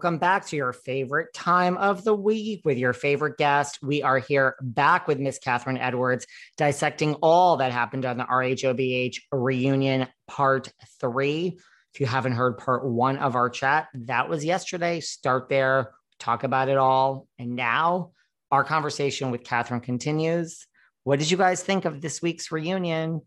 Welcome back to your favorite time of the week with your favorite guest. We are here back with Miss Catherine Edwards, dissecting all that happened on the RHOBH reunion part three. If you haven't heard part one of our chat, that was yesterday. Start there, talk about it all. And now our conversation with Catherine continues. What did you guys think of this week's reunion?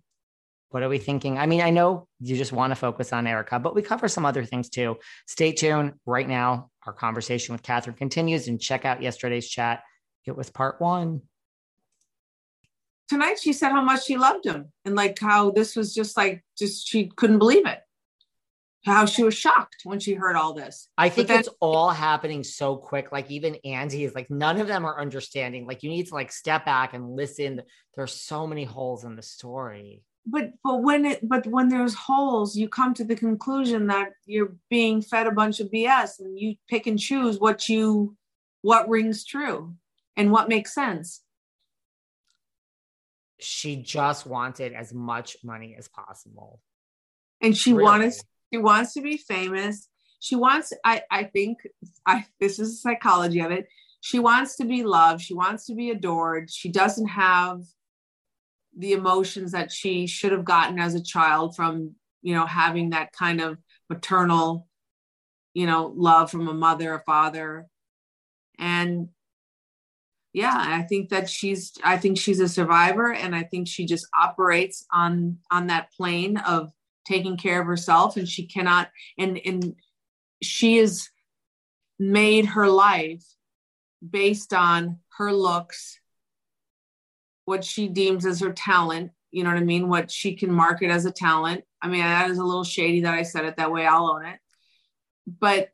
What are we thinking? I mean, I know you just want to focus on Erika, but we cover some other things too. Stay tuned. Right now, our conversation with Catherine continues and check out yesterday's chat. It was part one. Tonight, she said how much she loved him and like how this was just like, just she couldn't believe it. How she was shocked when she heard all this. I think then- it's all happening so quick. Like even Andy is like, none of them are understanding. Like you need to like step back and listen. There's so many holes in the story. But but when it but when there's holes you come to the conclusion that you're being fed a bunch of bs and you pick and choose what you what rings true and what makes sense. She just wanted as much money as possible. and she Really? wanted she wants to be famous. She wants i i think i this is the psychology of it. She wants to be loved. She wants to be adored. She doesn't have the emotions that she should have gotten as a child from you know having that kind of maternal you know love from a mother a father. And yeah i think that she's i think she's a survivor and i think she just operates on on that plane of taking care of herself and she cannot and and she has made her life based on her looks what she deems as her talent you know what i mean what she can market as a talent i mean that is a little shady that i said it that way i'll own it but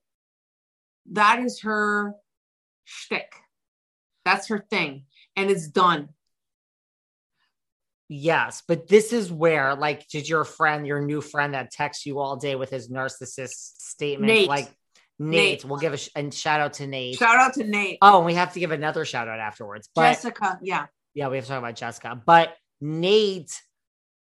that is her shtick. That's her thing, and it's done. Yes, but this is where, like, did your friend, your new friend that texts you all day with his narcissist statement, Nate. like Nate, Nate. we'll give a sh- and shout out to Nate. Shout out to Nate, oh, and we have to give another shout out afterwards. But Jessica. Yeah, yeah, we have to talk about Jessica. But Nate,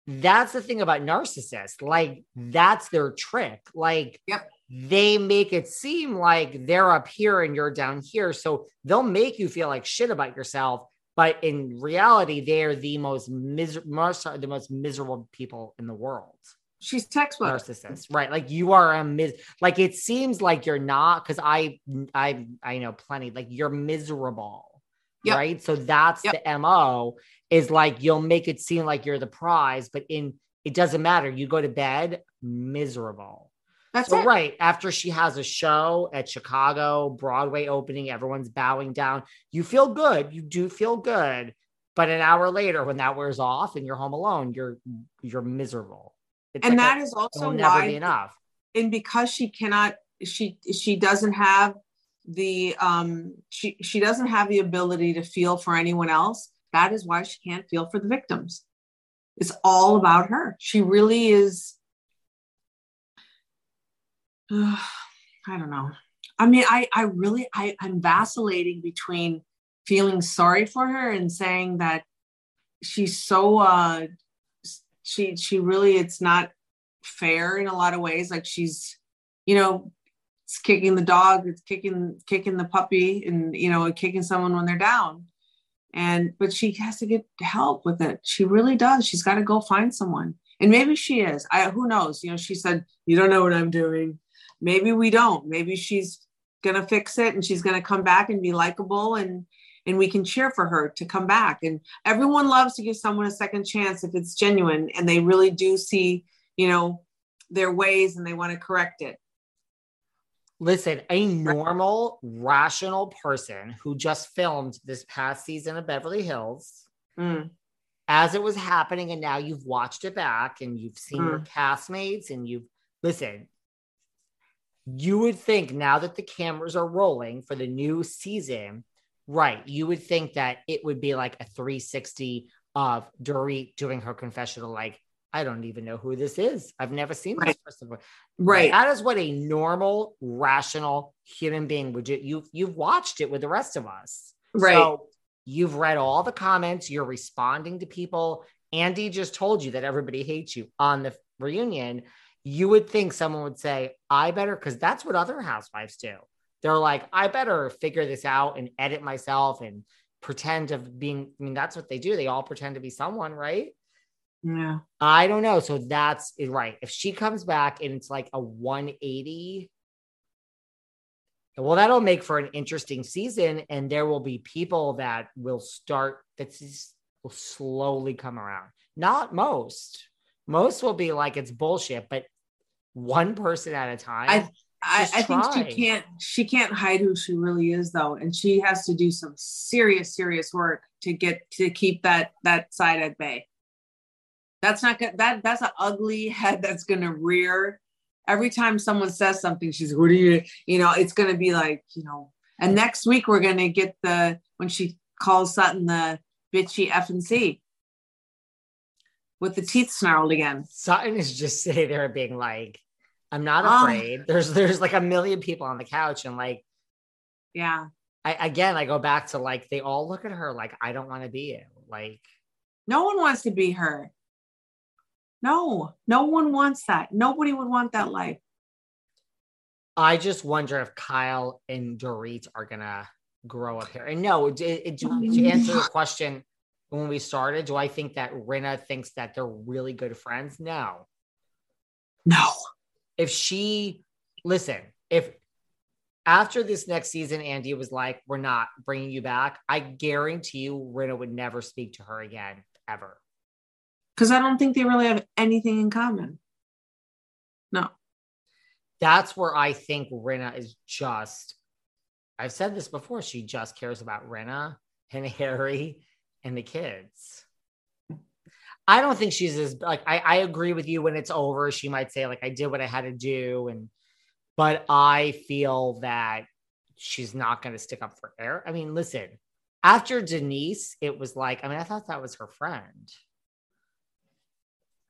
that's the thing about narcissists. Like, that's their trick. Like, Yep. they make it seem like they're up here and you're down here. So they'll make you feel like shit about yourself. But in reality, they're the most miserable, the most miserable people in the world. she's textbook. narcissist, right? Like you are a mis. Like it seems like you're not, because I, I, I know plenty. Like you're miserable, Yep. right? So that's Yep. the mo. Is like you'll make it seem like you're the prize, but in it doesn't matter. You go to bed miserable. That's So right after she has a show at Chicago Broadway opening, everyone's bowing down. You feel good. You do feel good. But an hour later, when that wears off and you're home alone, you're you're miserable. It's And like that a- is also it'll never why- be enough. and because she cannot, she she doesn't have the um she she doesn't have the ability to feel for anyone else. That is why she can't feel for the victims. It's all about her. She really is uh, i don't know. I mean i i really i i'm vacillating between feeling sorry for her and saying that she's so uh she she really it's not fair in a lot of ways. Like she's you know it's kicking the dog, it's kicking kicking the puppy, and you know, kicking someone when they're down. And but she has to get help with it. She really does. She's got to go find someone. And maybe she is. I who knows? You know, she said, "You don't know what I'm doing." Maybe we don't. Maybe she's gonna fix it, and she's gonna come back and be likable, and and we can cheer for her to come back. And everyone loves to give someone a second chance if it's genuine and they really do see, you know, their ways and they want to correct it. Listen, a normal, rational person who just filmed this past season of Beverly Hills, Mm. as it was happening, and now you've watched it back and you've seen your Mm. castmates and you've listen. You would think now that the cameras are rolling for the new season, right? You would think that it would be like a 360 of Dorit doing her confessional, like, I don't even know who this is. I've never seen this person before. Right. That is what a normal, rational human being would do. You've you've watched it with the rest of us. Right. So you've read all the comments, you're responding to people. Andy just told you that everybody hates you on the reunion. You would think someone would say, I better, because that's what other housewives do. They're like, I better figure this out and edit myself and pretend of being, I mean, that's what they do. They all pretend to be someone, right? Yeah. I don't know. So that's right. If she comes back and it's like a 180, well, that'll make for an interesting season. And there will be people that will start that will slowly come around. Not most. Most will be like it's bullshit, but one person at a time. I I, I think she can't she can't hide who she really is though, and she has to do some serious serious work to get to keep that that side at bay. That's not good. That that's an ugly head that's gonna rear. Every time someone says something, she's what are you? You know, it's gonna be like you know. And next week we're gonna get the when she calls Sutton the bitchy F and C with the teeth snarled again. Sutton is just sitting there being like, I'm not Ah. afraid. There's there's like a million people on the couch and like Yeah. I again I go back to like they all look at her like I don't want to be you. Like No one wants to be her. No, no one wants that. Nobody would want that life. I just wonder if Kyle and Dorit are gonna grow up here. And no, it, it, to, to answer the question when we started, do I think that Rinna thinks that they're really good friends? No. No. If she listen, if after this next season, Andy was like, "We're not bringing you back," I guarantee you, Rinna would never speak to her again, ever. Because I don't think they really have anything in common. No. That's where I think Rinna is just. I've said this before. She just cares about Rinna and Harry and the kids. I don't think she's as like I, I agree with you when it's over. She might say, like, I did what I had to do. And but I feel that she's not gonna stick up for Eric. I mean, listen, after Denise, it was like, I mean, I thought that was her friend.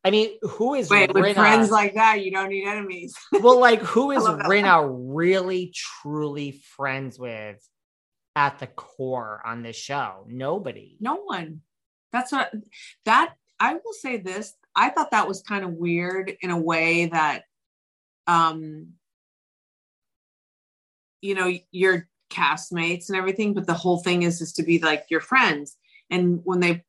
I mean, who is Wait, with friends like that, you don't need enemies. well, like who is. Rinna really truly friends with at the core on this show? Nobody. no one. That's what that I will say this. I thought that was kind of weird in a way that um you know, your castmates and everything, but the whole thing is just to be like your friends. And when they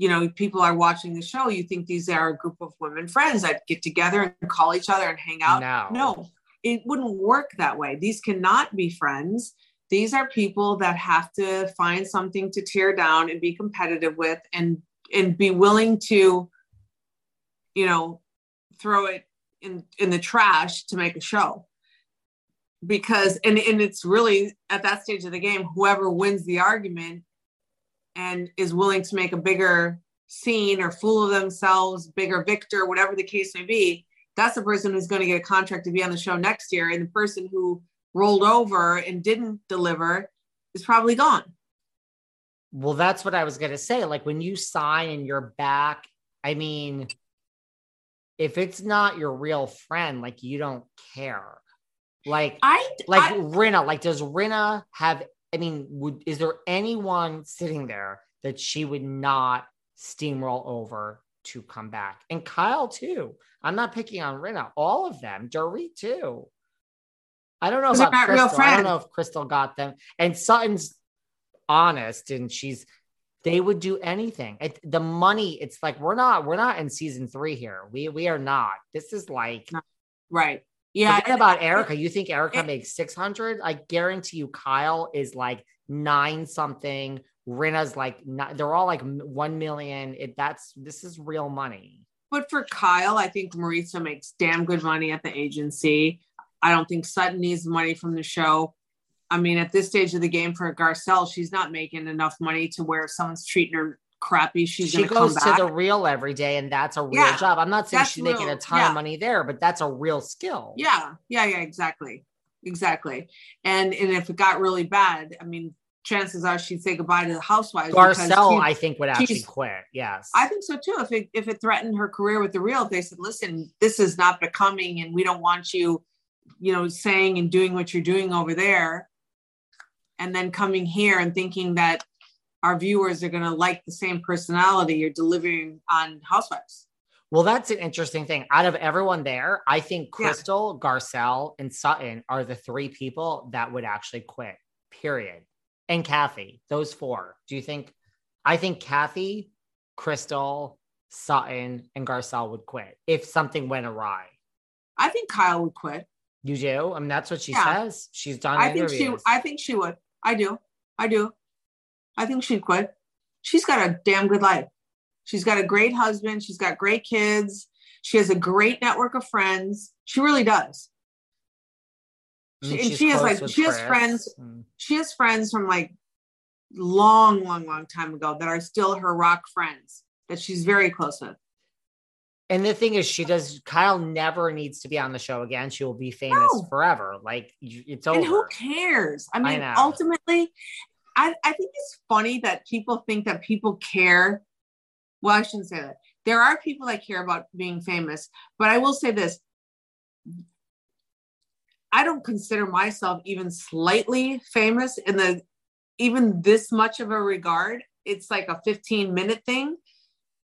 you know, people are watching the show, you think these are a group of women friends that get together and call each other and hang out. No. No, it wouldn't work that way. These cannot be friends. These are people that have to find something to tear down and be competitive with and and be willing to, you know, throw it in in the trash to make a show. Because and, and it's really at that stage of the game, whoever wins the argument and is willing to make a bigger scene or fool of themselves, bigger victor, whatever the case may be, that's the person who's going to get a contract to be on the show next year. And the person who rolled over and didn't deliver is probably gone. Well, that's what I was going to say. Like when you sign and you're back, I mean, if it's not your real friend, like you don't care. Like, I like I, Rinna, like does Rinna have, I mean, would, is there anyone sitting there that she would not steamroll over to come back? And Kyle too. I'm not picking on Rinna. all of them, Dorit too. I don't know about Crystal. I don't know if Crystal got them. And Sutton's honest and she's they would do anything. It, the money, it's like we're not we're not in season three here. We we are not. This is like right. Yeah. forget about Erika. You think Erika it- makes six hundred? I guarantee you, Kyle is like nine something. Rinna's like not, they're all like one million. It that's this is real money. But for Kyle, I think Maritza makes damn good money at the agency. I don't think Sutton needs money from the show. I mean, at this stage of the game for Garcelle, she's not making enough money to where someone's treating her crappy, she's she goes come to the real every day, and that's a real Yeah, job. I'm not saying she's making a ton yeah. of money there, but that's a real skill. yeah, yeah, yeah, exactly, exactly. And and if it got really bad, I mean, chances are she'd say goodbye to the housewives. Garcelle, she- I think, would actually quit. Yes. I think so too. If it if it threatened her career with the real, if they said, "Listen, this is not becoming, and we don't want you, you know, saying and doing what you're doing over there," and then coming here and thinking that our viewers are going to like the same personality you're delivering on Housewives. Well, that's an interesting thing. Out of everyone there, I think Yeah. Crystal, Garcelle, and Sutton are the three people that would actually quit, period. And Kathy, those four. Do you think? I think Kathy, Crystal, Sutton, and Garcelle would quit if something went awry. I think Kyle would quit. You do? I mean, that's what she Yeah. says. She's done I think she. I think she would. I do. I do. I think she'd quit. She's got a damn good life. She's got a great husband. She's got great kids. She has a great network of friends. She really does. She- and she has, like, she has friends- Mm. She has friends from like long, long, long time ago that are still her rock friends that she's very close with. And the thing is, she does. Kyle never needs to be on the show again. She will be famous No. forever. Like it's over. And who cares? I mean, know. ultimately, I, I think it's funny that people think that people care. Well, I shouldn't say that. There are people that care about being famous, but I will say this. I don't consider myself even slightly famous in the even this much of a regard. It's like a 15 minute thing,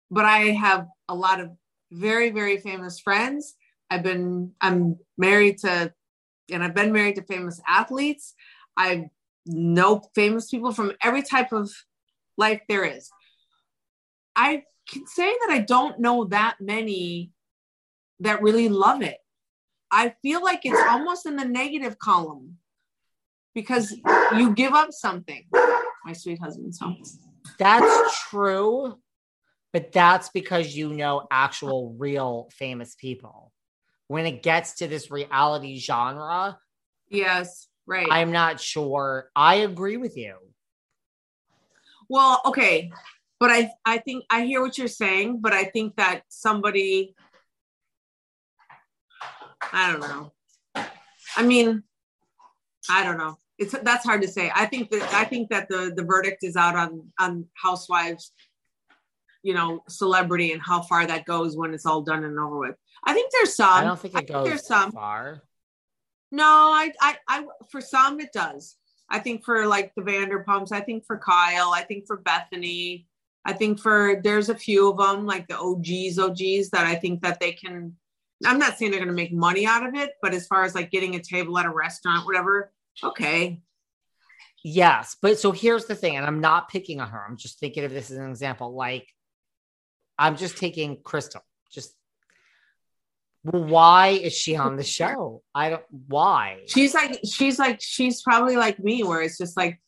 but I have a lot of very, very famous friends. I've been, I'm married to, and I've been married to famous athletes. I know famous people from every type of life there is. I can say that I don't know that many that really love it. I feel like it's almost in the negative column because you give up something. My sweet husband's home. That's true, but that's because you know actual real famous people. When it gets to this reality genre, Yes, right. I'm not sure. I agree with you. Well, okay, but I I think I hear what you're saying, but I think that somebody I don't know. I mean, I don't know. It's that's hard to say. I think that I think that the the verdict is out on on housewives, you know, celebrity and how far that goes when it's all done and over with. I think there's some. I don't think it goes there's some. far. No, I, I, I, for some it does. I think for like the Vanderpumps, I think for Kyle, I think for Bethany, I think for there's a few of them like the OGs, OGs that I think that they can. I'm not saying they're going to make money out of it, but as far as like getting a table at a restaurant, whatever, okay, Yes, but so here's the thing, and I'm not picking on her. I'm just thinking of this as an example. Like, I'm just taking Crystal. Just well, why is she on the show? I don't. Why? she's like she's like she's probably like me, where it's just like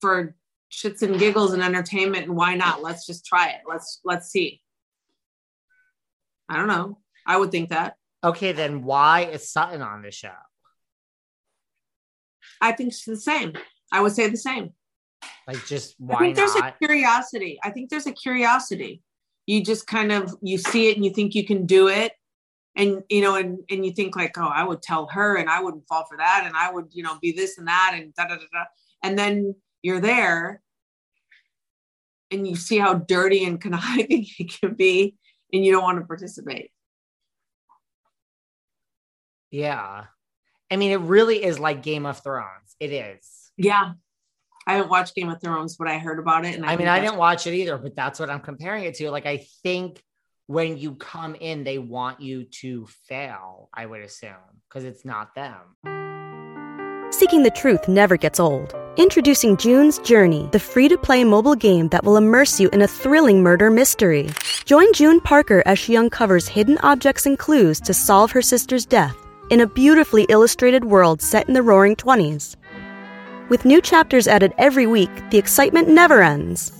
for shits and giggles and entertainment, and why not? Let's just try it. Let's let's see. I don't know. I would think that. Okay, then why is Sutton on the show? I think it's the same. I would say the same. Like, just why I think there's a curiosity. I think there's a curiosity. You just kind of you see it and you think you can do it, and you know and and you think like oh i would tell her and i wouldn't fall for that and i would you know be this and that and da da da da and then you're there and you see how dirty and conniving it can be and you don't want to participate Yeah. I mean, it really is like Game of Thrones. It is. yeah i haven't watched game of thrones but i heard about it and I mean, I didn't watch it either, but that's what I'm comparing it to. Like, I think when you come in, they want you to fail, I would assume, because it's not them. Seeking the truth never gets old. Introducing June's Journey, the free to play mobile game that will immerse you in a thrilling murder mystery. Join June Parker as she uncovers hidden objects and clues to solve her sister's death in a beautifully illustrated world set in the roaring 20s. With new chapters added every week, the excitement never ends.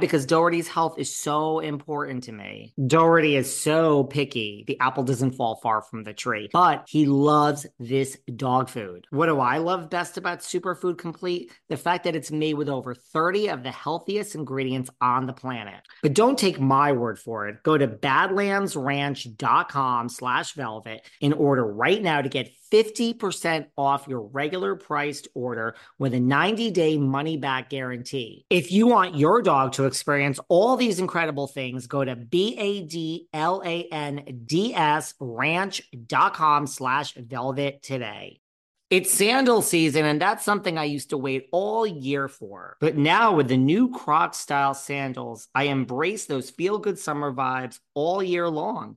Because Doherty's health is so important to me. Doherty is so picky. The apple doesn't fall far from the tree, but he loves this dog food. What do I love best about Superfood Complete? The fact that it's made with over 30 of the healthiest ingredients on the planet. But don't take my word for it. Go to badlandsranch.com slash velvet in order right now to get 50% off your regular priced order with a 90 day money back guarantee. If you want your dog to experience all these incredible things, go to B A D L A N D S ranch.com slash velvet today. It's sandal season, and that's something I used to wait all year for. But now, with the new Croc style sandals, I embrace those feel good summer vibes all year long.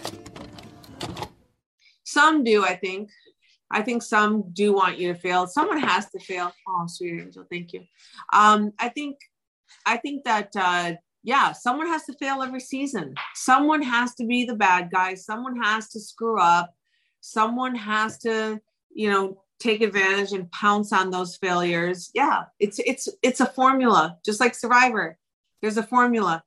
Some do, I think. I think some do want you to fail. Someone has to fail. Oh, sweet angel, thank you. Um, I think, I think that uh, yeah, someone has to fail every season. Someone has to be the bad guy. Someone has to screw up. Someone has to, you know, take advantage and pounce on those failures. Yeah, it's it's it's a formula, just like Survivor. There's a formula.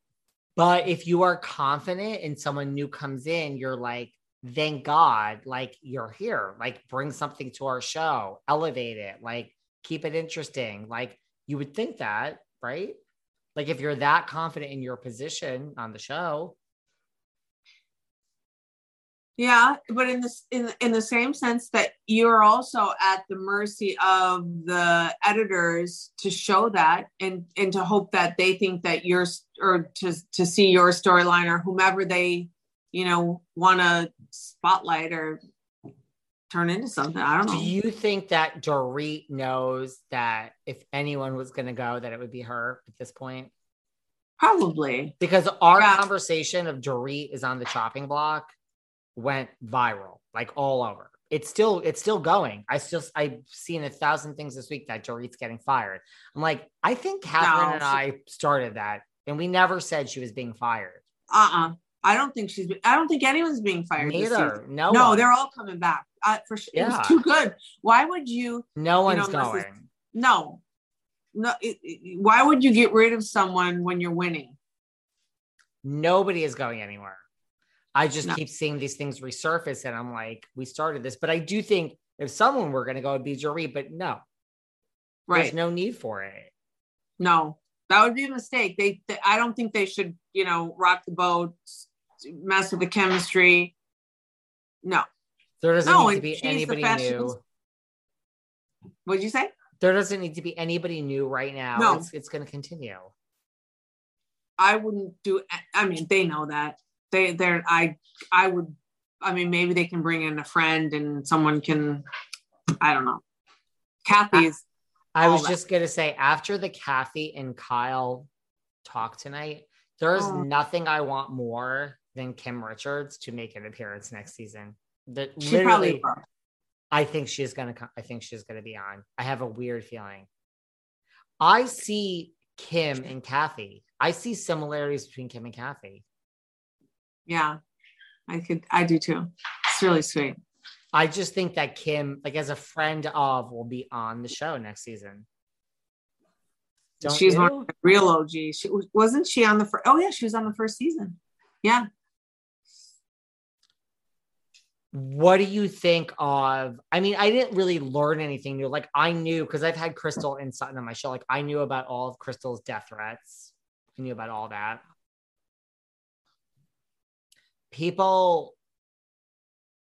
But if you are confident and someone new comes in, you're like, thank God, like you're here, like bring something to our show, elevate it, like keep it interesting. Like you would think that, right? Like if you're that confident in your position on the show. Yeah, but in this in in the same sense that you're also at the mercy of the editors to show that and and to hope that they think that you're or to to see your storyline or whomever they you know want to spotlight or turn into something. I don't know. Do you think that Dorit knows that if anyone was going to go, that it would be her at this point? Probably Because our Yeah. conversation of Dorit is on the chopping block. went viral, like all over. It's still it's still going. I still I've seen a thousand things this week that Dorit's getting fired. I'm like, I think Catherine No, and she- I started that, and we never said she was being fired. Uh-uh. I don't think she's. I don't think anyone's being fired. Neither. No No, one. they're all coming back. Uh, for sure, it was too good. Why would you? No you one's know, unless it's- going. No, no. It, it- why would you get rid of someone when you're winning? Nobody is going anywhere. I just No. keep seeing these things resurface, and I'm like, we started this, but I do think if someone were going to go, it'd be Dorit, but no, Right? there's no need for it. No, that would be a mistake. They, they, I don't think they should, you know, rock the boat, mess with the chemistry. No. There doesn't No, need to be anybody new. What'd you say? There doesn't need to be anybody new right now. No. It's, it's going to continue. I wouldn't do. I mean, they know that they, they're. I, I would. I mean, maybe they can bring in a friend and someone can. I don't know. Kathy's. I all was that. just going to say, after the Kathy and Kyle talk tonight, there is Oh. nothing I want more than Kim Richards to make an appearance next season. That She probably will. I think she's going to. come. I think she's to be on. I have a weird feeling. I see Kim and Kathy. I see similarities between Kim and Kathy. Yeah, I could. I do too. It's really sweet. I just think that Kim, like as a friend of, will be on the show next season. Don't She's you? one of the real OG. She wasn't she on the first. Oh yeah, she was on the first season. Yeah. What do you think of? I mean, I didn't really learn anything new. Like I knew because I've had Crystal and Sutton on my show. Like I knew about all of Crystal's death threats. I knew about all that. People,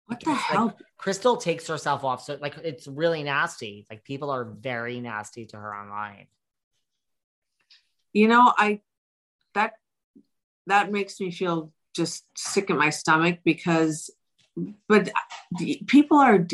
What the like, hell? Crystal takes herself off, so like it's really nasty. Like people are very nasty to her online. you know i that that makes me feel just sick in my stomach because but uh, the- people are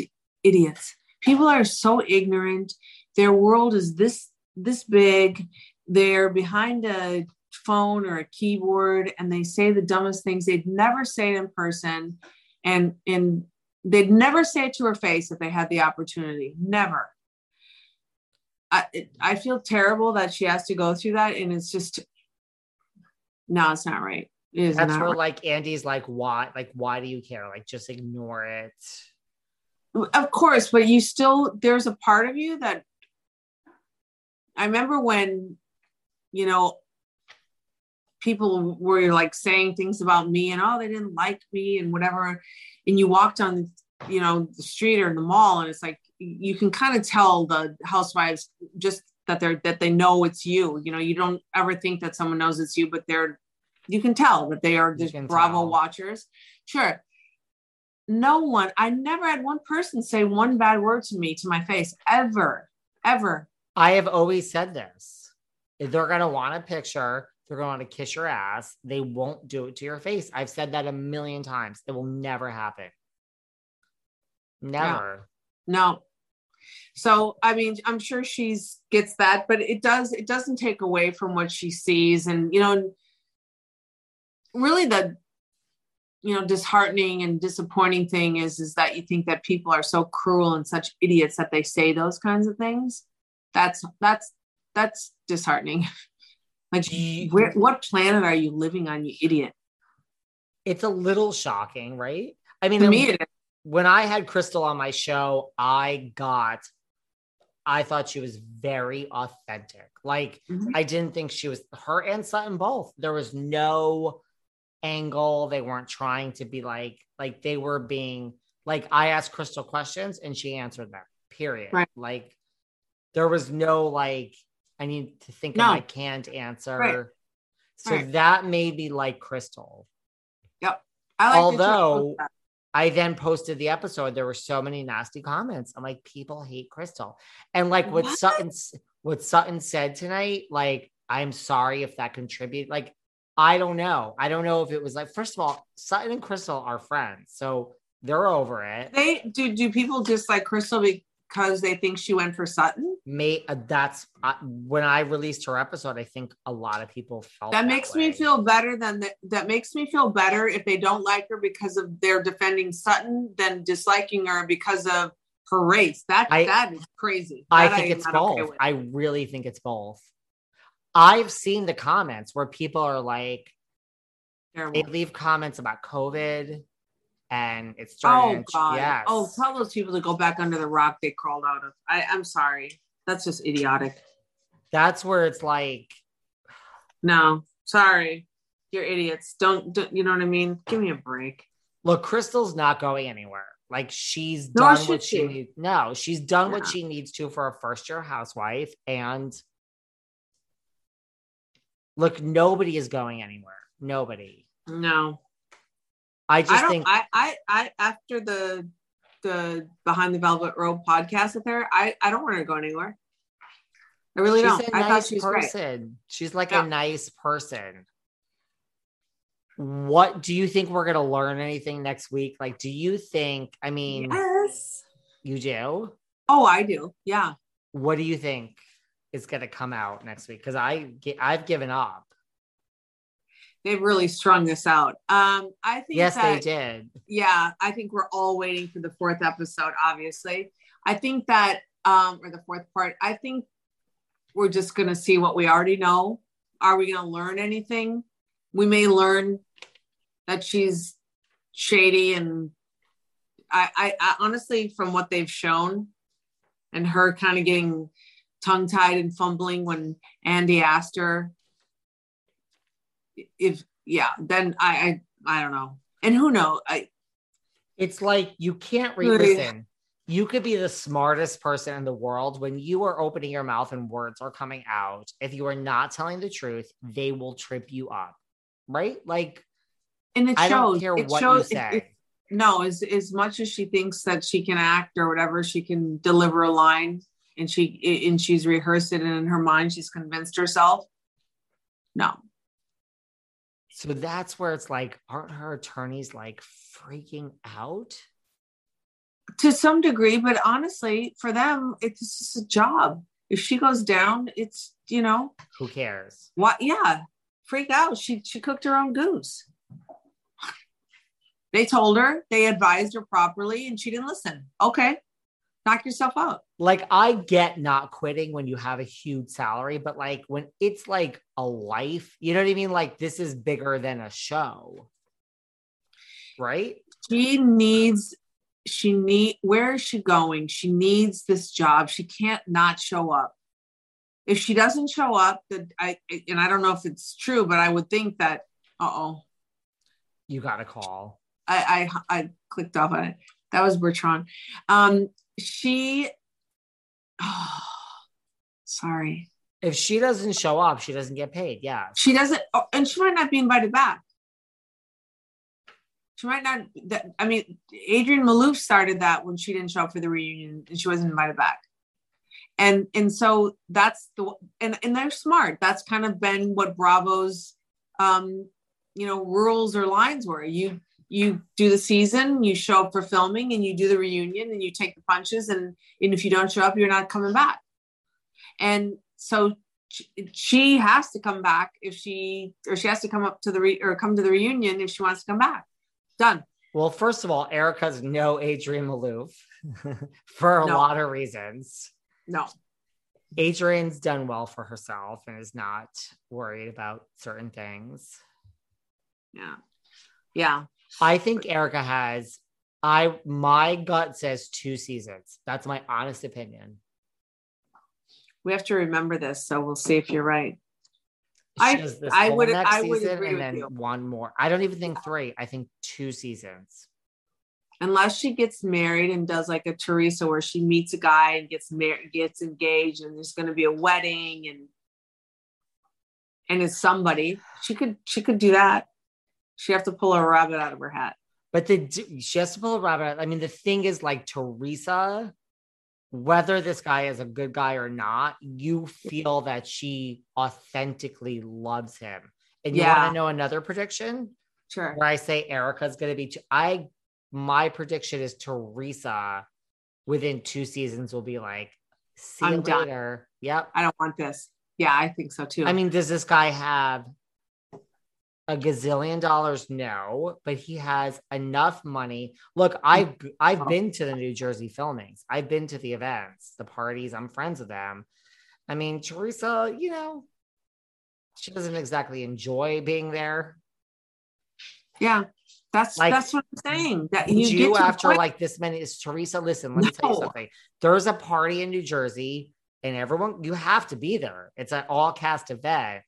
idiots. People are so ignorant. Their world is this this big. They're behind a phone or a keyboard and they say the dumbest things they'd never say it in person and and they'd never say it to her face if they had the opportunity. Never. I, I feel terrible that she has to go through that, and it's just no, it's not right. Is That's where right. like Andy's like, why? Like, why do you care? Like, just ignore it. Of course, but you still there's a part of you that I remember when you know people were like saying things about me and oh they didn't like me and whatever and you walked on you know the street or in the mall and it's like you can kind of tell the housewives just that they're that they know it's you you know you don't ever think that someone knows it's you but they're you can tell that they are just bravo tell. watchers sure no one i never had one person say one bad word to me to my face ever ever I have always said this. If they're gonna want a picture, they're want to kiss your ass. They won't do it to your face. I've said that a million times. It will never happen. Never. no so i mean i'm sure she's gets that but it does it doesn't take away from what she sees and you know really the you know disheartening and disappointing thing is is that you think that people are so cruel and such idiots that they say those kinds of things that's that's that's disheartening like where, what planet are you living on you idiot It's a little shocking, right? I mean, To me, when I had Crystal on my show, I got, I thought she was very authentic. Like, Mhm. I didn't think she was her and Sutton both. There was no angle. They weren't trying to be like, like they were being like, I asked Crystal questions and she answered them, period. Right. Like, there was no like, I need to think No. of my canned answer. Right. So Right. that may be like Crystal. yep i like Although. I then posted the episode, there were so many nasty comments. I'm like, people hate Crystal, and like what, What? Sutton what Sutton said tonight. Like, I'm sorry if that contributed. Like, I don't know. I don't know if it was like. First of all, Sutton and Crystal are friends, so they're over it. they do do people just like crystal because they think she went for Sutton. May uh, that's uh, when I released her episode. I think a lot of people felt That makes me feel better than that. That makes me feel better if they don't like her because of their defending Sutton than disliking her because of her race. That I- that is crazy. I That think am it's not okay both. I really think it's both. I've seen the comments where people are like, Terrible. they leave comments about COVID and it's Oh strange. God! Oh, yes. Oh, tell those people to go back under the rock they crawled out of. I, I'm sorry. That's just idiotic. That's where it's like, No, sorry. You're idiots. Don't, don't you know what I mean? Give me a break. look, Crystal's not going anywhere. Like she's Nor done what she she. needs. No, she's done what she needs to for a first year housewife. And look, nobody is going anywhere. Nobody. No, I just I don't. think I, I, I, after the the behind the velvet rope podcast with her, I, I don't want her to go anywhere. I really she's don't. I thought nice she was great. person. She's like Yeah. a nice person. What do you think we're gonna learn anything next week? Like, do you think? I mean, Yes. you do. Oh, I do. Yeah. What do you think is gonna come out next week? Because I I've given up. They've really strung this out. Um, I think Yes, that, they did. yeah, I think we're all waiting for the fourth episode, obviously. I think that um or the fourth part, I think we're just gonna see what we already know. Are we gonna learn anything? We may learn that she's shady and I, I, I honestly from what they've shown and her kind of getting tongue tied and fumbling when Andy asked her if yeah, then I I, I don't know. And who knows? I It's like you can't re listen. You could be the smartest person in the world when you are opening your mouth and words are coming out. If you are not telling the truth, they will trip you up, right? Like and it I don't shows. it shows, it- it- no, as as much as she thinks that she can act or whatever, she can deliver a line, and she and she's rehearsed it, and in her mind, she's convinced herself. No, So that's where it's like, aren't her attorneys like freaking out? to some degree, but honestly, for them, it's just a job. If she goes down, it's you know Who cares? what? Yeah, freak out. She she cooked her own goose. They told her, they advised her properly, and she didn't listen. Okay, knock yourself out. Like, I get not quitting when you have a huge salary, but like when it's like a life, you know what I mean? Like, this is bigger than a show, right? she needs she need where is she going? She needs this job. She can't not show up. If she doesn't show up that i and i don't know if it's true but i would think that uh-oh. You got a call. i i i clicked off on it. That was bertrand. Um she oh, sorry. If she doesn't show up, she doesn't get paid. Yeah. she doesn't oh, and she might not be invited back. She might not that i mean adrienne maloof started that when she didn't show up for the reunion and she wasn't invited back. And and so that's the and and they're smart. That's kind of been what bravo's um you know rules or lines were. You you do the season you show up for filming and you do the reunion and you take the punches. And, and if you don't show up you're not coming back. And so she, has to come back if she or she has to come up to the re, or come to the reunion if she wants to come back. Done. Well, first of all, Erika's no Adrienne Maloof for a No. lot of reasons. no. Adrienne's done well for herself and is not worried about certain things. yeah. Yeah I think Erika has I my gut says two seasons. That's my honest opinion. we have to remember this so we'll see if you're right She I- I would- I would agree and with then you. one more. I don't even think three. I think two seasons. unless she gets married and does like a Teresa where she meets a guy and gets married, gets engaged, and there's going to be a wedding and and it's somebody. She could she could do that. She have to pull a rabbit out of her hat. But the she has to pull a rabbit. out. I mean, the thing is, like Teresa, whether this guy is a good guy or not, you feel that she authentically loves him. And you want to know another prediction? Sure. Where I say Erika's going to be. I my prediction is Teresa within two seasons will be like, see I'm you done. later. Yep. I don't want this. Yeah, I think so too. I mean, does this guy have a gazillion dollars? No, but he has enough money. Look, hmm. I've I've been to the New Jersey filmings. I've been to the events, the parties. I'm friends with them. I mean, Teresa, you know, she doesn't exactly enjoy being there. yeah, that's Like, that's what I'm saying. That you, you, after point- like this many is Teresa, listen, let me tell you something. There's a party in New Jersey, and everyone you have to be there. It's an all cast event.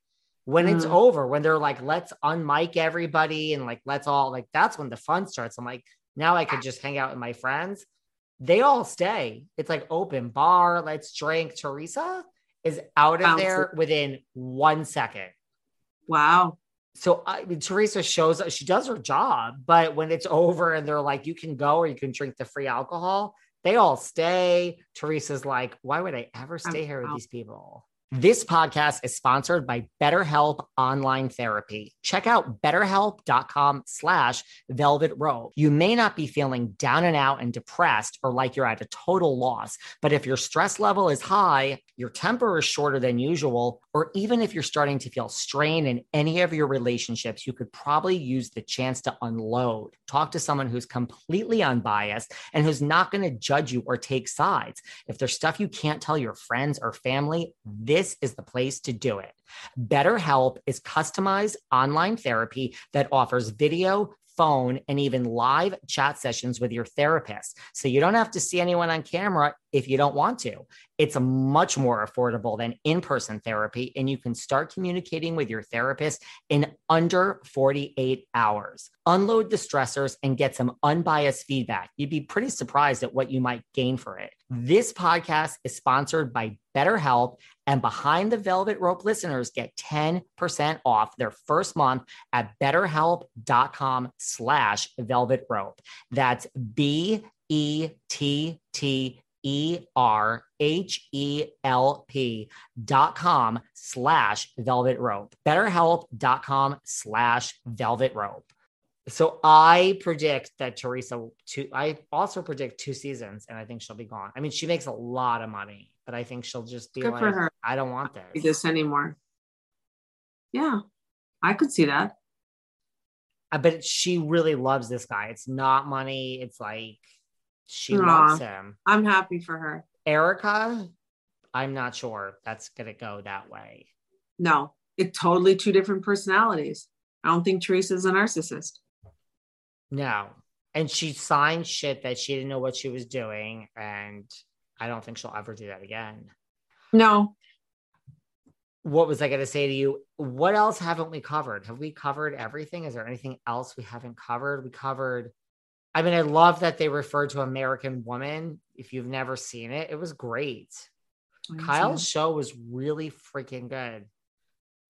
When it's Mhm. over, when they're like, let's unmic everybody and like let's all like that's when the fun starts. I'm like, now I could just hang out with my friends. They all stay. It's like open bar, let's drink. Teresa is out of Bounces. there within one second. Wow. So I mean, Teresa shows up, she does her job, but when it's over and they're like, you can go or you can drink the free alcohol, they all stay. Teresa's like, why would I ever stay here with these people? This podcast is sponsored by BetterHelp Online Therapy. Check out betterhelp.com slash velvet rope. You may not be feeling down and out and depressed or like you're at a total loss, but if your stress level is high, your temper is shorter than usual, or even if you're starting to feel strain in any of your relationships, you could probably use the chance to unload. Talk to someone who's completely unbiased and who's not going to judge you or take sides. If there's stuff you can't tell your friends or family, this is the place to do it. BetterHelp is customized online therapy that offers video, phone, and even live chat sessions with your therapist. So you don't have to see anyone on camera if you don't want to. It's much more affordable than in person therapy, and you can start communicating with your therapist in under 48 hours. Unload the stressors and get some unbiased feedback. You'd be pretty surprised at what you might gain for it. This podcast is sponsored by BetterHelp, and Behind the Velvet Rope listeners get 10% off their first month at betterhelp.com slash velvet rope. That's B E T T E R H E L P dot com slash velvet rope. BetterHelp.com slash velvet rope. So I predict that Teresa two I also predict two seasons and I think she'll be gone. I mean, she makes a lot of money, but I think she'll just be Good like. I don't want this. this anymore. Yeah, I could see that. Uh, But she really loves this guy. It's not money. It's like she Aw. loves him. I'm happy for her. Erika, I'm not sure that's gonna go that way. No, it's totally two different personalities. I don't think Teresa's a narcissist. No. And she signed shit that she didn't know what she was doing. And I don't think she'll ever do that again. No, What was I going to say to you? What else haven't we covered? Have we covered everything? Is there anything else we haven't covered? We covered. I mean, I love that they referred to American Woman. If you've never seen it, it was great. Kyle's show was really freaking good.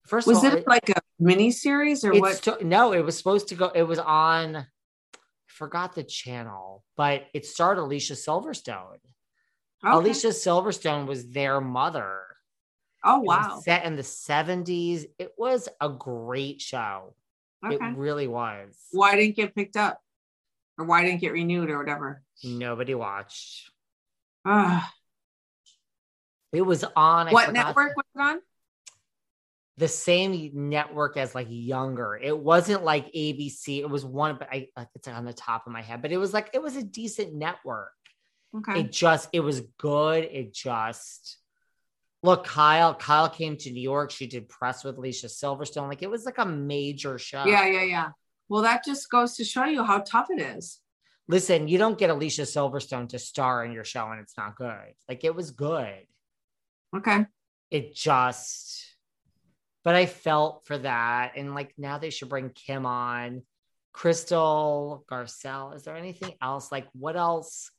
First was of all, it like a mini series or what? to- no, it was supposed to go. It was on. I forgot the channel, but it starred Alicia Silverstone. Okay. Alicia Silverstone was their mother. Oh wow. set in the seventies. It was a great show. Okay. It really was. Why didn't get picked up, or why didn't get renewed or whatever? Nobody watched. Ah, It was on. I what forgot- network was it on? The same network as like younger. It wasn't like ABC. It was one, but I it's on the top of my head. But it was like it was a decent network. Okay. it just it was good it just look kyle kyle came to new york she did press with alicia silverstone like it was like a major show yeah, yeah, yeah. Well, that just goes to show you how tough it is. listen you don't get alicia silverstone to star in your show and it's not good. Like it was good. Okay. it just but i felt for that. And like now they should bring kim on. Crystal garcelle is there anything else? Like what else?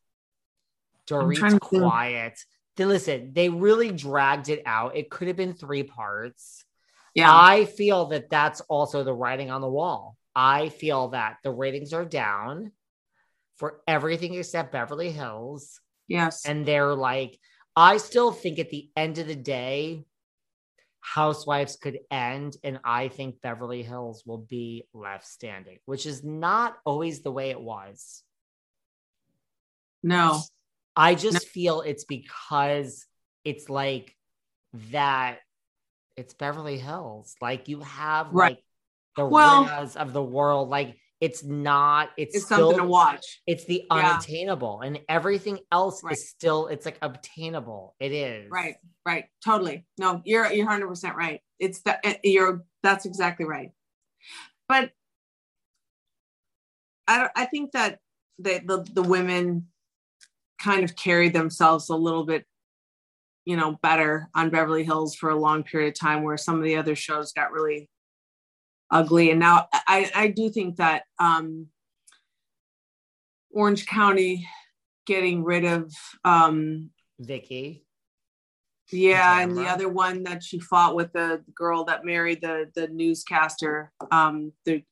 Dorit's quiet. Then listen they really dragged it out. It could have been three parts. Yeah. i feel that that's also the writing on the wall i feel that the ratings are down for everything except beverly hills yes. and they're like i still think at the end of the day housewives could end and i think beverly hills will be left standing which is not always the way it was no. I just feel it's because it's like that. It's Beverly Hills. Like you have Right. like the Well- of the world. Like it's not. It's, It's still, something to watch. It's the Yeah. unattainable, and everything else is still. It's like obtainable. It is Right, right, totally. No, you're you're hundred percent right. It's that you're that's exactly right. But I I think that the, the the women kind of carried themselves a little bit, you know, better on Beverly Hills for a long period of time, where some of the other shows got really ugly. And now I I do think that um, Orange County getting rid of um, Vicki. yeah, and the other one that she fought with the girl that married the the newscaster. Um, the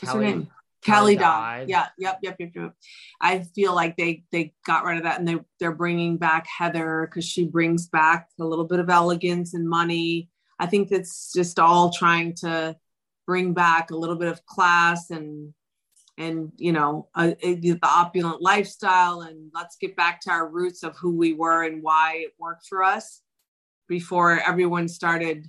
what's her Kelly- name? Kelly Kelly died. died. Yeah, yep, yep, yep, yep. I feel like they they got rid of that, and they they're bringing back Heather because she brings back a little bit of elegance and money. I think it's just all trying to bring back a little bit of class and and you know uh, the opulent lifestyle and let's get back to our roots of who we were and why it worked for us before everyone started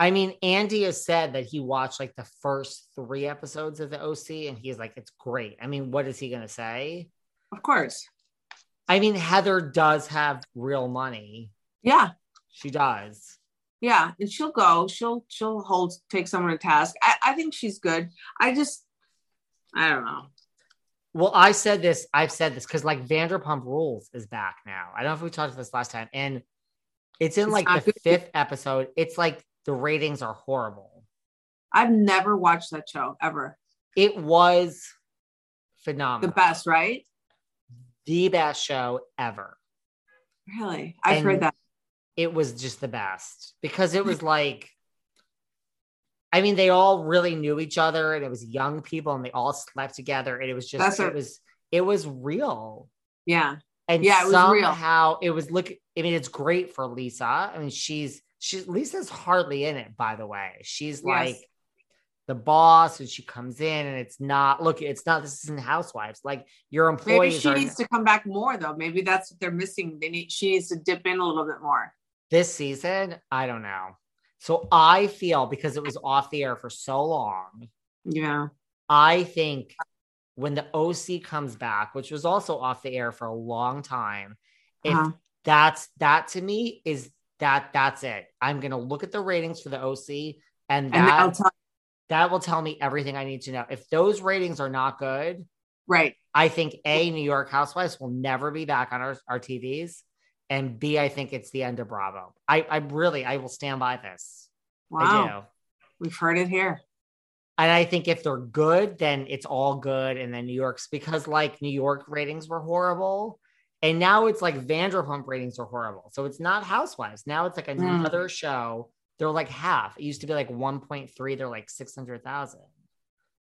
I mean, Andy has said that he watched like the first three episodes of the OC and he's like, it's great. I mean, what is he going to say? of course I mean, Heather does have real money. yeah She does. Yeah and she'll go she'll she'll hold take someone to task i, I think she's good i just i don't know Well, I said this, I've said this because like Vanderpump Rules is back now. I don't know if we talked about this last time. And it's in It's like the good. fifth episode. It's like the ratings are horrible. i've never watched that show ever It was phenomenal. the best right The best show ever. really i've And heard that It was just the best because it hmm. was like, I mean, they all really knew each other and it was young people and they all slept together and it was just, That's it what- was, it was real. yeah And Yeah, it was real. somehow it was look. I mean, it's great for Lisa. I mean, she's she's Lisa's hardly in it, by the way. She's Yes. like the boss, and she comes in, and it's not. Look, it's not. This isn't Housewives. Like your employees maybe she needs to come back more though maybe that's what they're missing they need she needs to dip in a little bit more this season. I don't know. So I feel because it was off the air for so long. yeah I think when the OC comes back, which was also off the air for a long time, if Uh-huh. that's that to me is that that's it. I'm gonna look at the ratings for the OC, and and that i'll tell that will tell me everything I need to know. If those ratings are not good, right I think A, New York Housewives will never be back on our, our TVs. And B, I think it's the end of Bravo. I, I really I will stand by this. I do. wow we've heard it here And I think if they're good, then it's all good. And then New York's because like New York ratings were horrible. And now it's like Vanderpump ratings are horrible. So it's not Housewives. Now it's like Mm. another show. They're like half. It used to be like 1.3. They're like 600,000.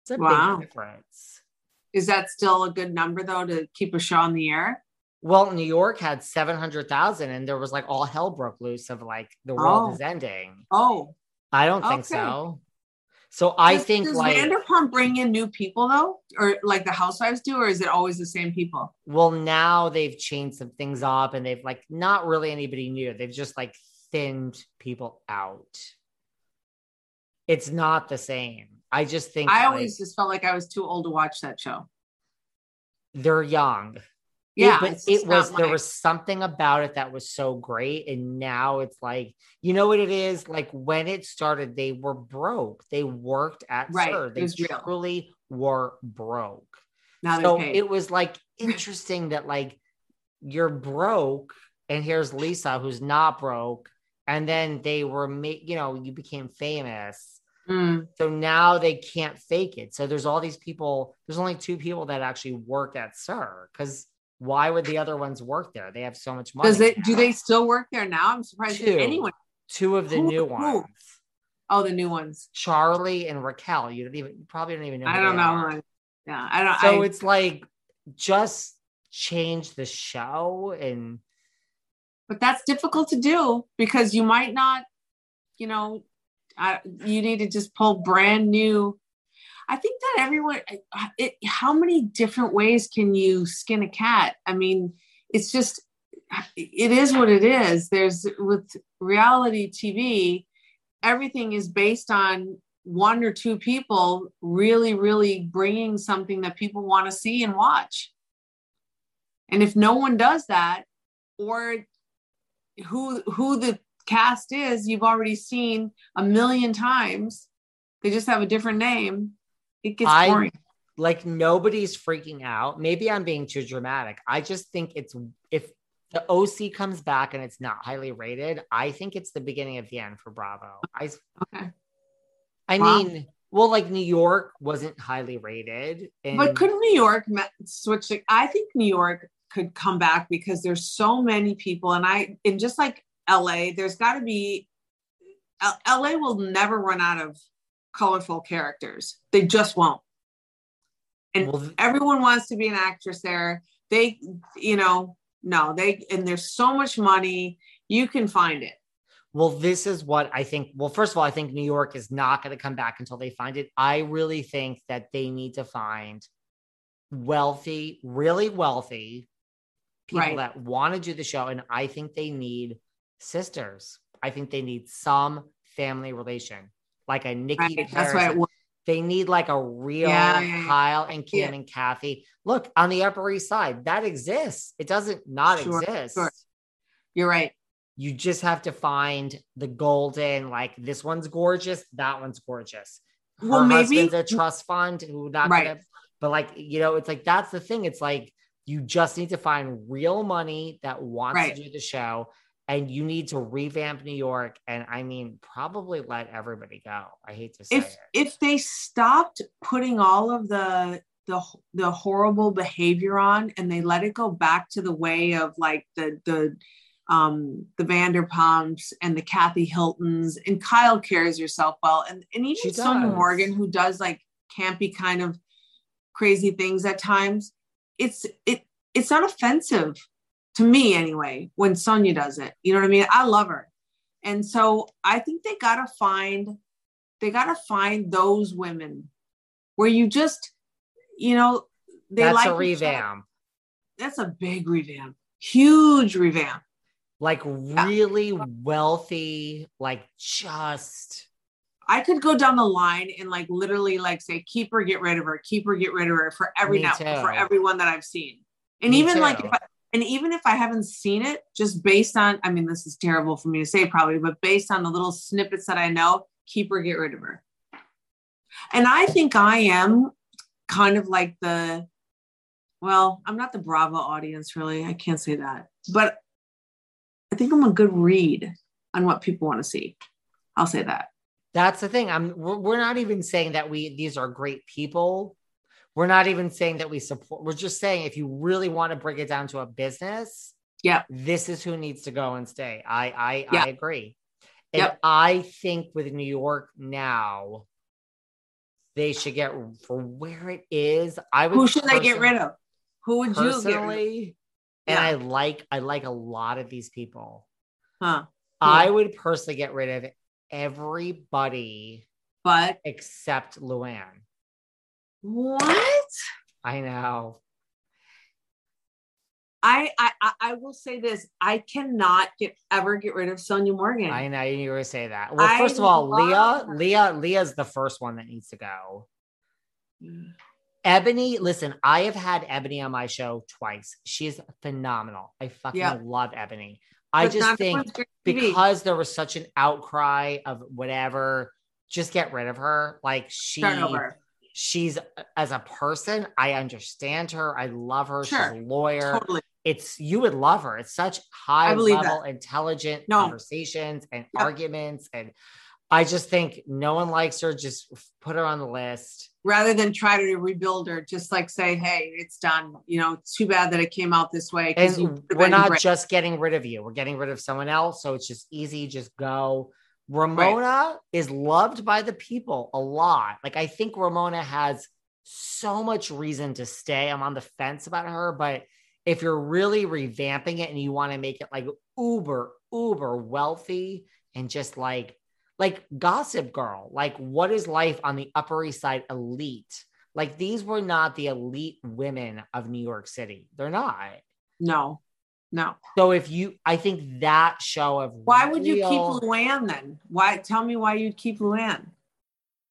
It's a Wow. big difference. is that still a good number though to keep a show on the air Well, New York had 700,000 and there was like all hell broke loose of like the world Oh. is ending. oh I don't think Okay. so. So I Does- think does like vanderpump bring in new people though or like the housewives do or is it always the same people Well, now they've changed some things up and they've like not really anybody new. They've just like thinned people out. It's not the same. I just think i like, always just felt like i was too old to watch that show they're young. It- yeah but it was there was something about it that was so great. And now it's like, you know what it is? Like when it started, they were broke. They worked at Right, SUR. They was real. truly were broke. now so it was like interesting that like you're broke and here's lisa who's not broke and then they were ma- you know you became famous Mm, so now they can't fake it so there's all these people there's only two people that actually work at SUR because why would the other ones work there? They have so much money does it do they still work there now? I'm surprised Two. anyone two of the Who- new who? ones. Oh the new ones. Charlie and raquel. You don't even you probably don't even know i don't know. are. yeah i don't so I, it's like just change the show and but that's difficult to do because you might not you know I, you need to just pull brand new I think that everyone, it, how many different ways can you skin a cat? I mean, it's just, it is what it is. There's with reality TV, everything is based on one or two people really, really bringing something that people want to see and watch. And if no one does that, or who who the cast is, you've already seen a million times. They just have a different name. It gets I- boring. like nobody's freaking out. Maybe I'm being too dramatic. I just think it's if the OC comes back and it's not highly rated, I think it's the beginning of the end for Bravo. I okay. I Wow. mean, well, like New York wasn't highly rated. And But couldn't New York switch? The, I think New York could come back because there's so many people, and I and just like LA, there's got to be. L- LA will never run out of colorful characters. They just won't. And everyone wants to be an actress there. They, you know, no, they and there's so much money. You can find it. Well, this is what I think. Well, first of all, I think New York is not going to come back until they find it. I really think that they need to find wealthy, really wealthy people Right. that want to do the show. And I think they need sisters. I think they need some family relation, like a Nikki. Right, that's why it. They need like a real Yeah. Kyle and Kim Yeah. and Kathy. Look on the Upper East Side, that exists. It doesn't not Sure, exist. sure. You're right. You just have to find the golden, like this one's gorgeous, that one's gorgeous. Her Well, maybe- husband's a trust fund who not Right. gonna, but like you know, it's like that's the thing. It's like you just need to find real money that wants Right. to do the show, and you need to revamp New York. And I mean, probably let everybody go. I hate to say if it. if they stopped putting all of the the the horrible behavior on and they let it go back to the way of like the the um the Vanderpumps and the Kathy Hiltons and Kyle carries herself well and and even Sonja. Morgan who does like campy kind of crazy things at times it's it it's not offensive to me anyway when Sonja does it. You know what I mean? I love her. And so I think they got to find they got to find those women where you just you know they that's like a revamp. that's a big revamp. Huge revamp. Like really wealthy, like just I could go down the line and like literally like say keep her get rid of her keep her get rid of her for every now for everyone that I've seen. And Me even like if I, and even if I haven't seen it just based on I mean this is terrible for me to say probably but based on the little snippets that I know keep her get rid of her. And I think I am kind of like the well I'm not the Bravo audience really. I can't say that. But I think I'm a good read on what people want to see. I'll say that. That's the thing. I'm we're, not even saying that we these are great people. We're not even saying that we support. We're just saying if you really want to break it down to a business, yeah, this is who needs to go and stay. I I Yeah. I agree. And Yep. I think with New York now, they should get for where it is. I would Who should they get rid of? Who would you get rid of? personally? And Yeah. I like I like a lot of these people. Huh. I would personally get rid of everybody but except Luann. What? I know. I, I I- I will say this: I cannot get ever get rid of Sonja Morgan. I know you were say that. Well, I first of all, Leah, her. Leah, Leah's the first one that needs to go. Mm. Ebony, listen, I have had Ebony on my show twice. She's phenomenal. I fucking Yeah. love Ebony. I But just think everyone's great TV. because there was such an outcry of whatever, just get rid of her. Like she, Start over. She's uh, as a person, I understand her. I love her. Sure. She's a lawyer. Totally. It's you would love her. It's such high level, that. intelligent No. conversations and arguments. And I just think no one likes her. Just put her on the list. Rather than try to rebuild her, just like say, "Hey, it's done." You know, it's too bad that it came out this way. And we're not great. just getting rid of you. We're getting rid of someone else. So it's just easy. Just go. Ramona is loved by the people a lot. Like I think Ramona has so much reason to stay. I'm on the fence about her, but if you're really revamping it and you want to make it like uber, uber wealthy and just like like Gossip Girl. Like, what is life on the Upper East Side elite? Like, these were not the elite women of New York City. They're not. No, no. So if you, I think that show of Why would you keep Luann then? Why? Tell me why you'd keep Luann.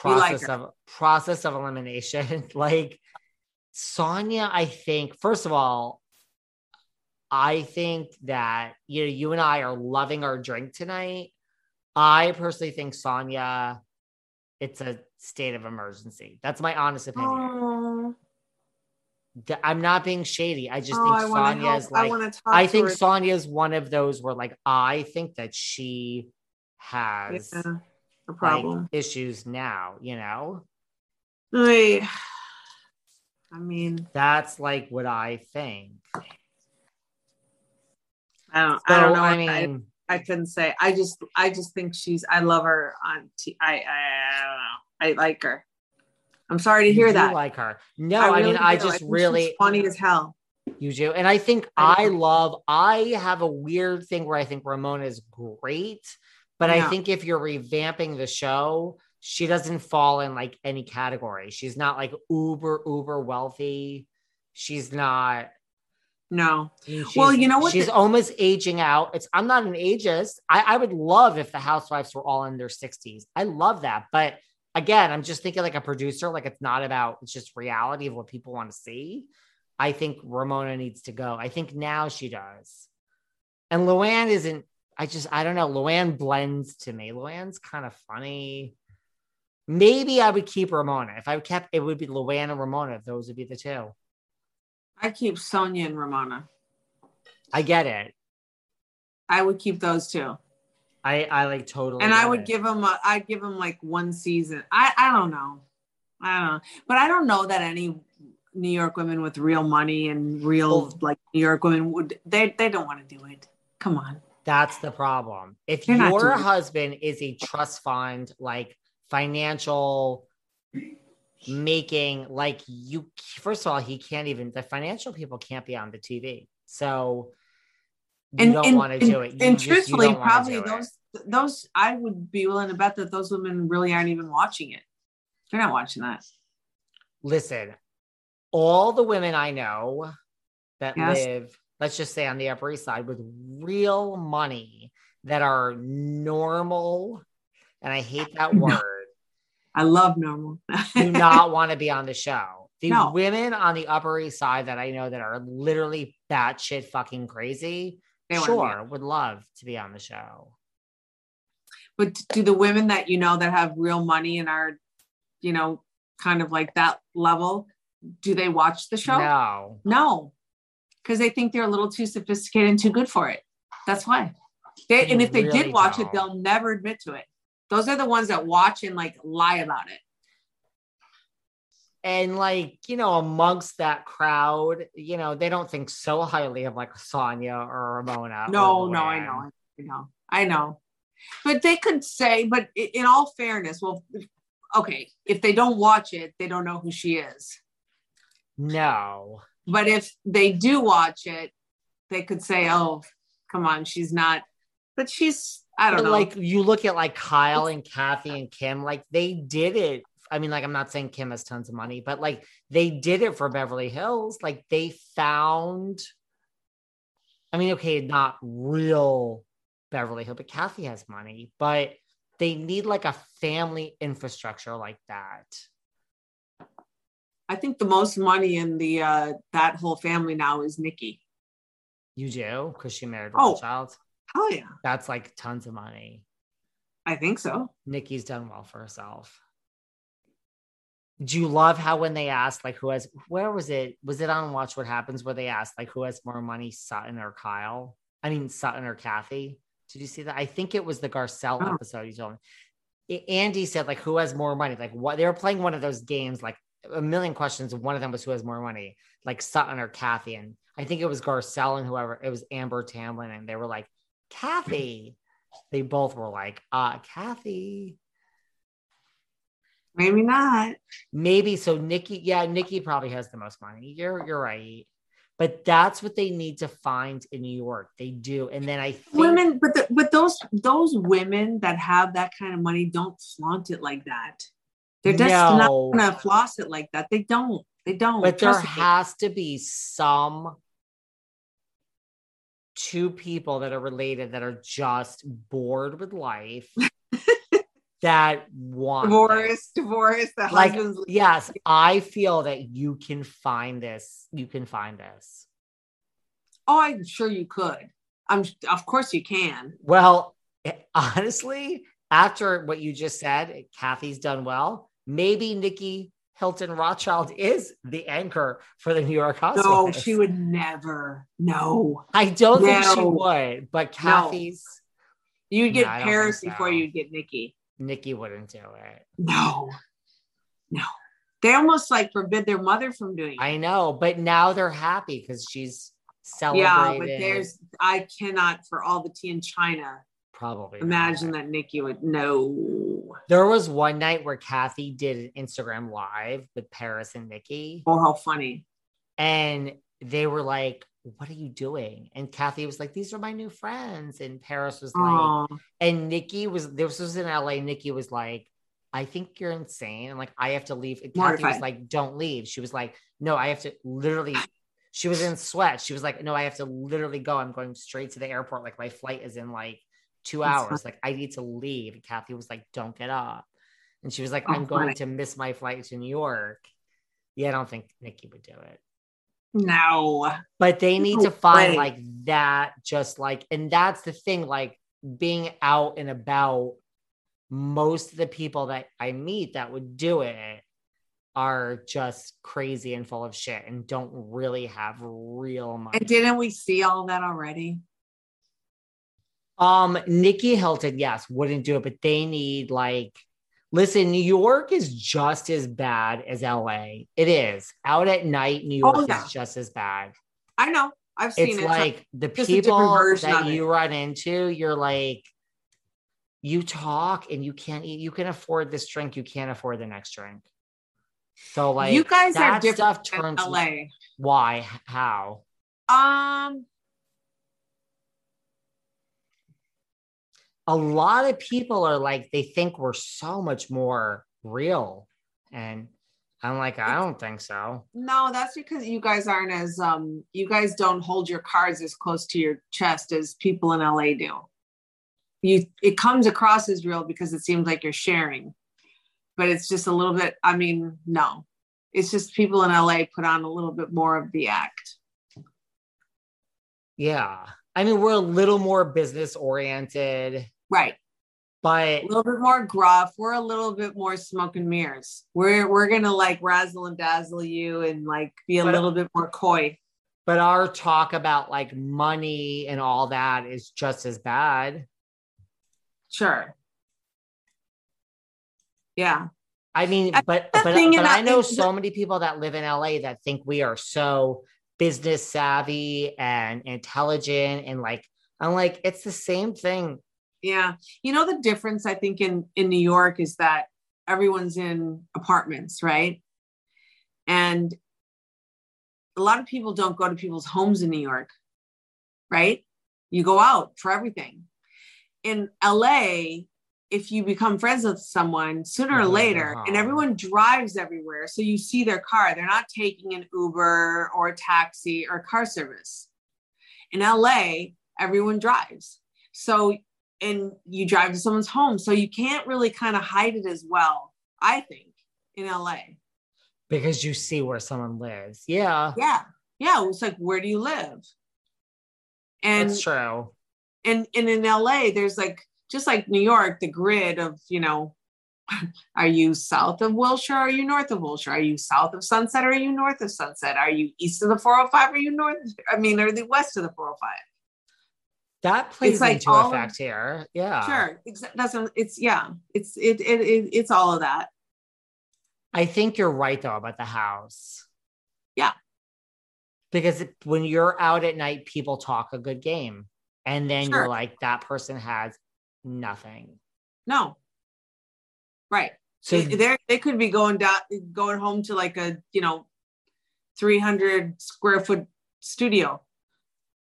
Process of process of elimination. like Sonja, I think, first of all, I think that you know, you and I are loving our drink tonight. I personally think Sonja, it's a state of emergency. That's my honest opinion. Oh, I'm not being shady. I just Oh, think I Sonja is I like talk I think her. Sonja is one of those where like I think that she has yeah, a like, problem. issues now, you know? Ay, I mean, That's like what I think. I don't. I don't know. I I, mean- I, couldn't say. I just, I just think she's. I love her on. T- I, I, I don't know. I like her. I'm sorry to hear that. like her. No, I, mean really I do. just think really funny as hell. you do. And I think I love I have a weird thing where I think Ramona is great, but I think if you're revamping the show, she doesn't fall in like any category. She's not like uber, uber wealthy. She's not No. She's- Well, you know what She's the- almost aging out. It's I'm not an ageist. I, I would love if the housewives were all in their 60s. I love that. But again, I'm just thinking like a producer, like it's not about it's just reality of what people want to see. I think Ramona needs to go. I think now she does. And Luann isn't, I just I don't know. Luann blends to me. Luann's kind of funny. Maybe I would keep Ramona. If I kept it would be Luann and Ramona. Those would be the two. I keep Sonja and Ramona. I get it. I would keep those two. I I like totally. and I would it. give them. A, I'd give them like one season. I I don't know. I don't know, but I don't know that any New York women with real money and real like New York women would. They they don't want to do it. Come on. That's the problem. If They're your husband is a trust fund, like financial making, like you, first of all, he can't even, the financial people can't be on the TV. So you don't want to do it. You and just- truthfully, probably do it. those those I would be willing to bet that those women really aren't even watching it. They're not watching that. Listen, all the women I know that Yes. live, let's just say on the Upper East Side with real money that are normal, and I hate that word. I love normal. do not want to be on the show. The No. women on the Upper East Side that I know that are literally batshit fucking crazy, They sure, would love to be on the show. But do the women that you know that have real money and are, you know, kind of like that level, do they watch the show? No. No. Because they think they're a little too sophisticated and too good for it. That's why. They, and if they really did watch don't. it, they'll never admit to it. Those are the ones that watch and like lie about it. And like, you know, amongst that crowd, you know, they don't think so highly of like Sonja or Ramona. or No, no, I know. I know. I know. But they could say, but in all fairness, well, okay, if they don't watch it, they don't know who she is. No. But if they do watch it, they could say, oh, come on, she's not. But she's, I don't But know. like you look at like Kyle and Kathy and Kim, like they did it. I mean, like I'm not saying Kim has tons of money, but like they did it for Beverly Hills. Like they found, I mean, okay, not real Beverly Hill, but Kathy has money, but they need like a family infrastructure like that. I think the most money in the uh that whole family now is Nikki. You do because she married Oh. Rothschild. Hell yeah. That's like tons of money. I think so. Nikki's done well for herself. Do you love how when they asked like who has where was it? Was it on Watch What Happens where they asked like who has more money, Sutton or Kyle? I mean Sutton or Kathy. Did you see that? I think it was the Garcelle Oh. episode. You told me. Andy said like, "Who has more money?" Like, what they were playing one of those games, like a million questions. One of them was who has more money, like Sutton or Kathy. And I think it was Garcelle and whoever. It was Amber Tamblyn, and they were like, "Kathy." They both were like, "Uh, Kathy." Maybe not. Maybe so. Nikki, yeah, Nikki probably has the most money. You're you're right. But that's what they need to find in New York. They do, and then I think Women, but the, but those those women that have that kind of money don't flaunt it like that. They're just No. not gonna floss it like that. They don't. They don't. But there has to be some two people that are related that are just bored with life that want divorce, this. divorce. The Like, husband's yes, I feel that you can find this. You can find this. Oh, I'm sure you could. I'm of course you can. Well, eh, honestly, after what you just said, Kathy's done well. Maybe Nikki Hilton Rothschild is the anchor for the New York Housewives. No, she would never. No. I don't think she would, but No. Kathy's You'd get No, Paris think before you'd get Nikki. Nikki wouldn't do it. No. No. They almost like forbid their mother from doing it. I know, but now they're happy because she's celebrated. yeah, but there's I cannot for all the tea in China probably imagine that Nikki would know. There was one night where Kathy did an Instagram live with Paris and Nikki, Oh, how funny. and they were like, "What are you doing?" And Kathy was like, "These are my new friends," and Paris was like, Aw. and Nikki was this was in LA. Nikki was like, I think you're insane. And like, I have to leave. And Kathy was like, don't leave. She was like, no, I have to literally. She was in sweat. She was like, no, I have to literally go. I'm going straight to the airport. Like, my flight is in like two That's hours. Like, I need to leave. And Kathy was like, don't get up. And she was like, Oh, I'm going funny. to miss my flight to New York. Yeah, I don't think Nikki would do it No. but they need No to find way. like that just like and that's the thing like being out and about most of the people that i meet that would do it are just crazy and full of shit and don't really have real money And didn't we see all that already? Um nikki hilton yes wouldn't do it but they need like listen new york is just as bad as la it is out at night new york Oh, yeah. is just as bad I know. I've seen it's it. like the Just people that of it. you run into, you're like, you talk and you can't eat. You can afford this drink, you can't afford the next drink. So like, you guys are that different stuff turns. LA. Why? How? Um, A lot of people are like, they think we're so much more real, and I'm like, I don't think so. no, that's because you guys aren't as um you guys don't hold your cards as close to your chest as people in LA do. You it comes across as real because it seems like you're sharing. But it's just a little bit, I mean, no. It's just people in LA put on a little bit more of the act. Yeah, I mean, we're a little more business oriented, Right. but A little bit more gruff. We're a little bit more smoke and mirrors. We're we're gonna like razzle and dazzle you and like be a But- little bit more coy. but our talk about like money and all that is just as bad. Sure. Yeah. I mean, but but, but I know so many people that live in LA that think we are so business savvy and intelligent and like I'm like it's the same thing. Yeah. You know the difference I think in in New York is that everyone's in apartments, right? And a lot of people don't go to people's homes in New York. Right? You go out for everything. In LA, if you become friends with someone sooner or later and uh-huh. everyone drives everywhere so you see their car they're not taking an uber or a taxi or car service in la everyone drives so and you drive to someone's home so you can't really kind of hide it as well i think in la Because you see where someone lives. Yeah. yeah yeah it's like where do you live and that's true. and and in LA, there's like just like New York, the grid of you know, are you south of Wilshire? Are you north of Wilshire? Are you south of Sunset? Or are you north of Sunset? Are you east of the 405? Or are you north? I mean, are the west of the 405? That plays like into all of- effect here. Yeah. Sure, that's it's yeah, it's it, it it it's all of that. I think you're right though about the house. Yeah. Because it- when you're out at night, people talk a good game. And then Sure. you're like, that person has nothing. No, right. So So they they could be going down, going home to like a you know, three hundred square foot studio.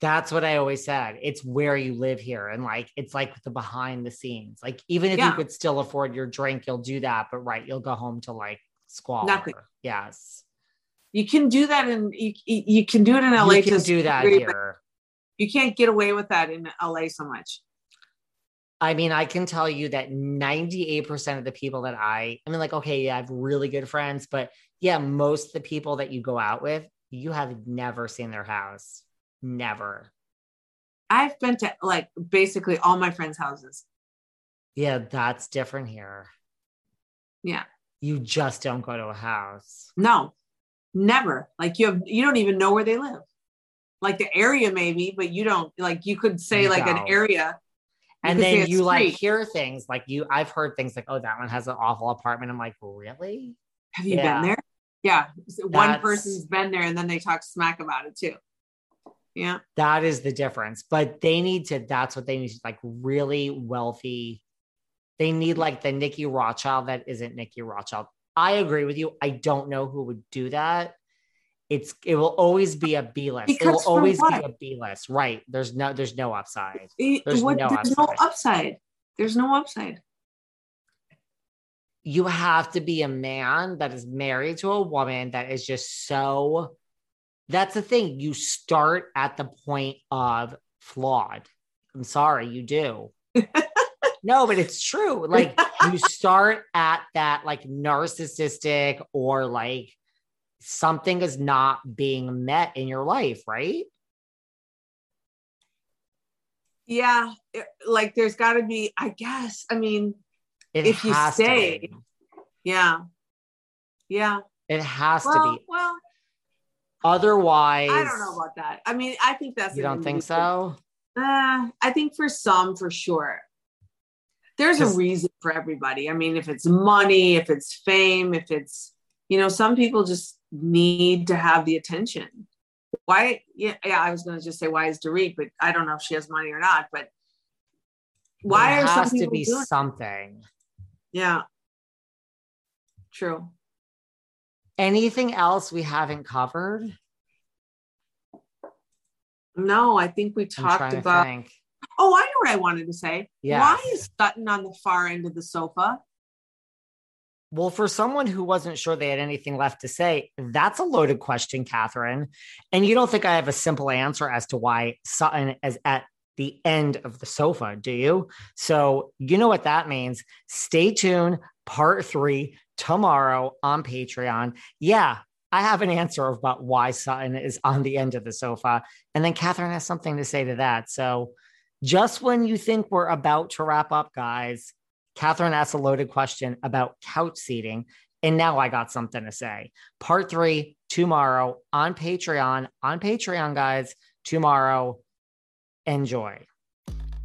That's what I always said. It's where you live here. And like, it's like the behind the scenes. Like, even if you could still afford your drink, you'll do that. But right, you'll go home to like squalor. Nothing. Yes. You can do that in you, you you can do it in LA. You can do that degree, here. You can't get away with that in LA so much. I mean, I can tell you that 98% of the people that I, I mean, like, okay, yeah, I have really good friends, but yeah, most of the people that you go out with, you have never seen their house. Never. I've been to like basically all my friends' houses. Yeah, that's different here. Yeah. You just don't go to a house. No, never. Like you have, you don't even know where they live. Like the area maybe, but you don't. Like you could say like an area, And then you like street. hear things like you, I've heard things like, oh, that one has an awful apartment. I'm like, really? Have you Yeah. been there? Yeah, one That's- person's been there, and then they talk smack about it too. Yeah, That is the difference. But they need to, that's what they need, to like really wealthy. They need like the Nikki Rothschild that isn't Nikki Rothschild. I agree with you. I don't know who would do that. It's it will always be a B list. It will always what? be a B list. Right. There's no there's no upside. There's what- no there's no upside. upside. There's no upside. You have to be a man that is married to a woman that is just so that's the thing. You start at the point of flawed. I'm sorry, you do. no, but it's true. Like you start at that like narcissistic or like something is not being met in your life, right? Yeah, it- like there's got to be. I guess. I mean, It if you stay, yeah, yeah. It has Well, to be. well, Otherwise, I don't know about that. I mean, I think that's You don't think so? Uh, I think for some, for sure. There's a reason for everybody. I mean, if it's money, if it's fame, if it's, you know, some people just need to have the attention. Why? Yeah, yeah. I was going to just say why is Dorit, but I don't know if she has money or not. But why There are some has to be it? something. Yeah. True. Anything else we haven't covered? No, I think we talked about. Oh, I know what I wanted to say. Yes. Why is Sutton on the far end of the sofa? Well, for someone who wasn't sure they had anything left to say, that's a loaded question, Catherine. And you don't think I have a simple answer as to why Sutton is at the end of the sofa, do you? So, you know what that means. Stay tuned. Part three tomorrow on Patreon. Yeah, I have an answer about why Sutton is on the end of the sofa. And then Catherine has something to say to that. So, just when you think we're about to wrap up, guys, Catherine asked a loaded question about couch seating. And now I got something to say. Part three tomorrow on Patreon. On Patreon, guys, tomorrow. Enjoy.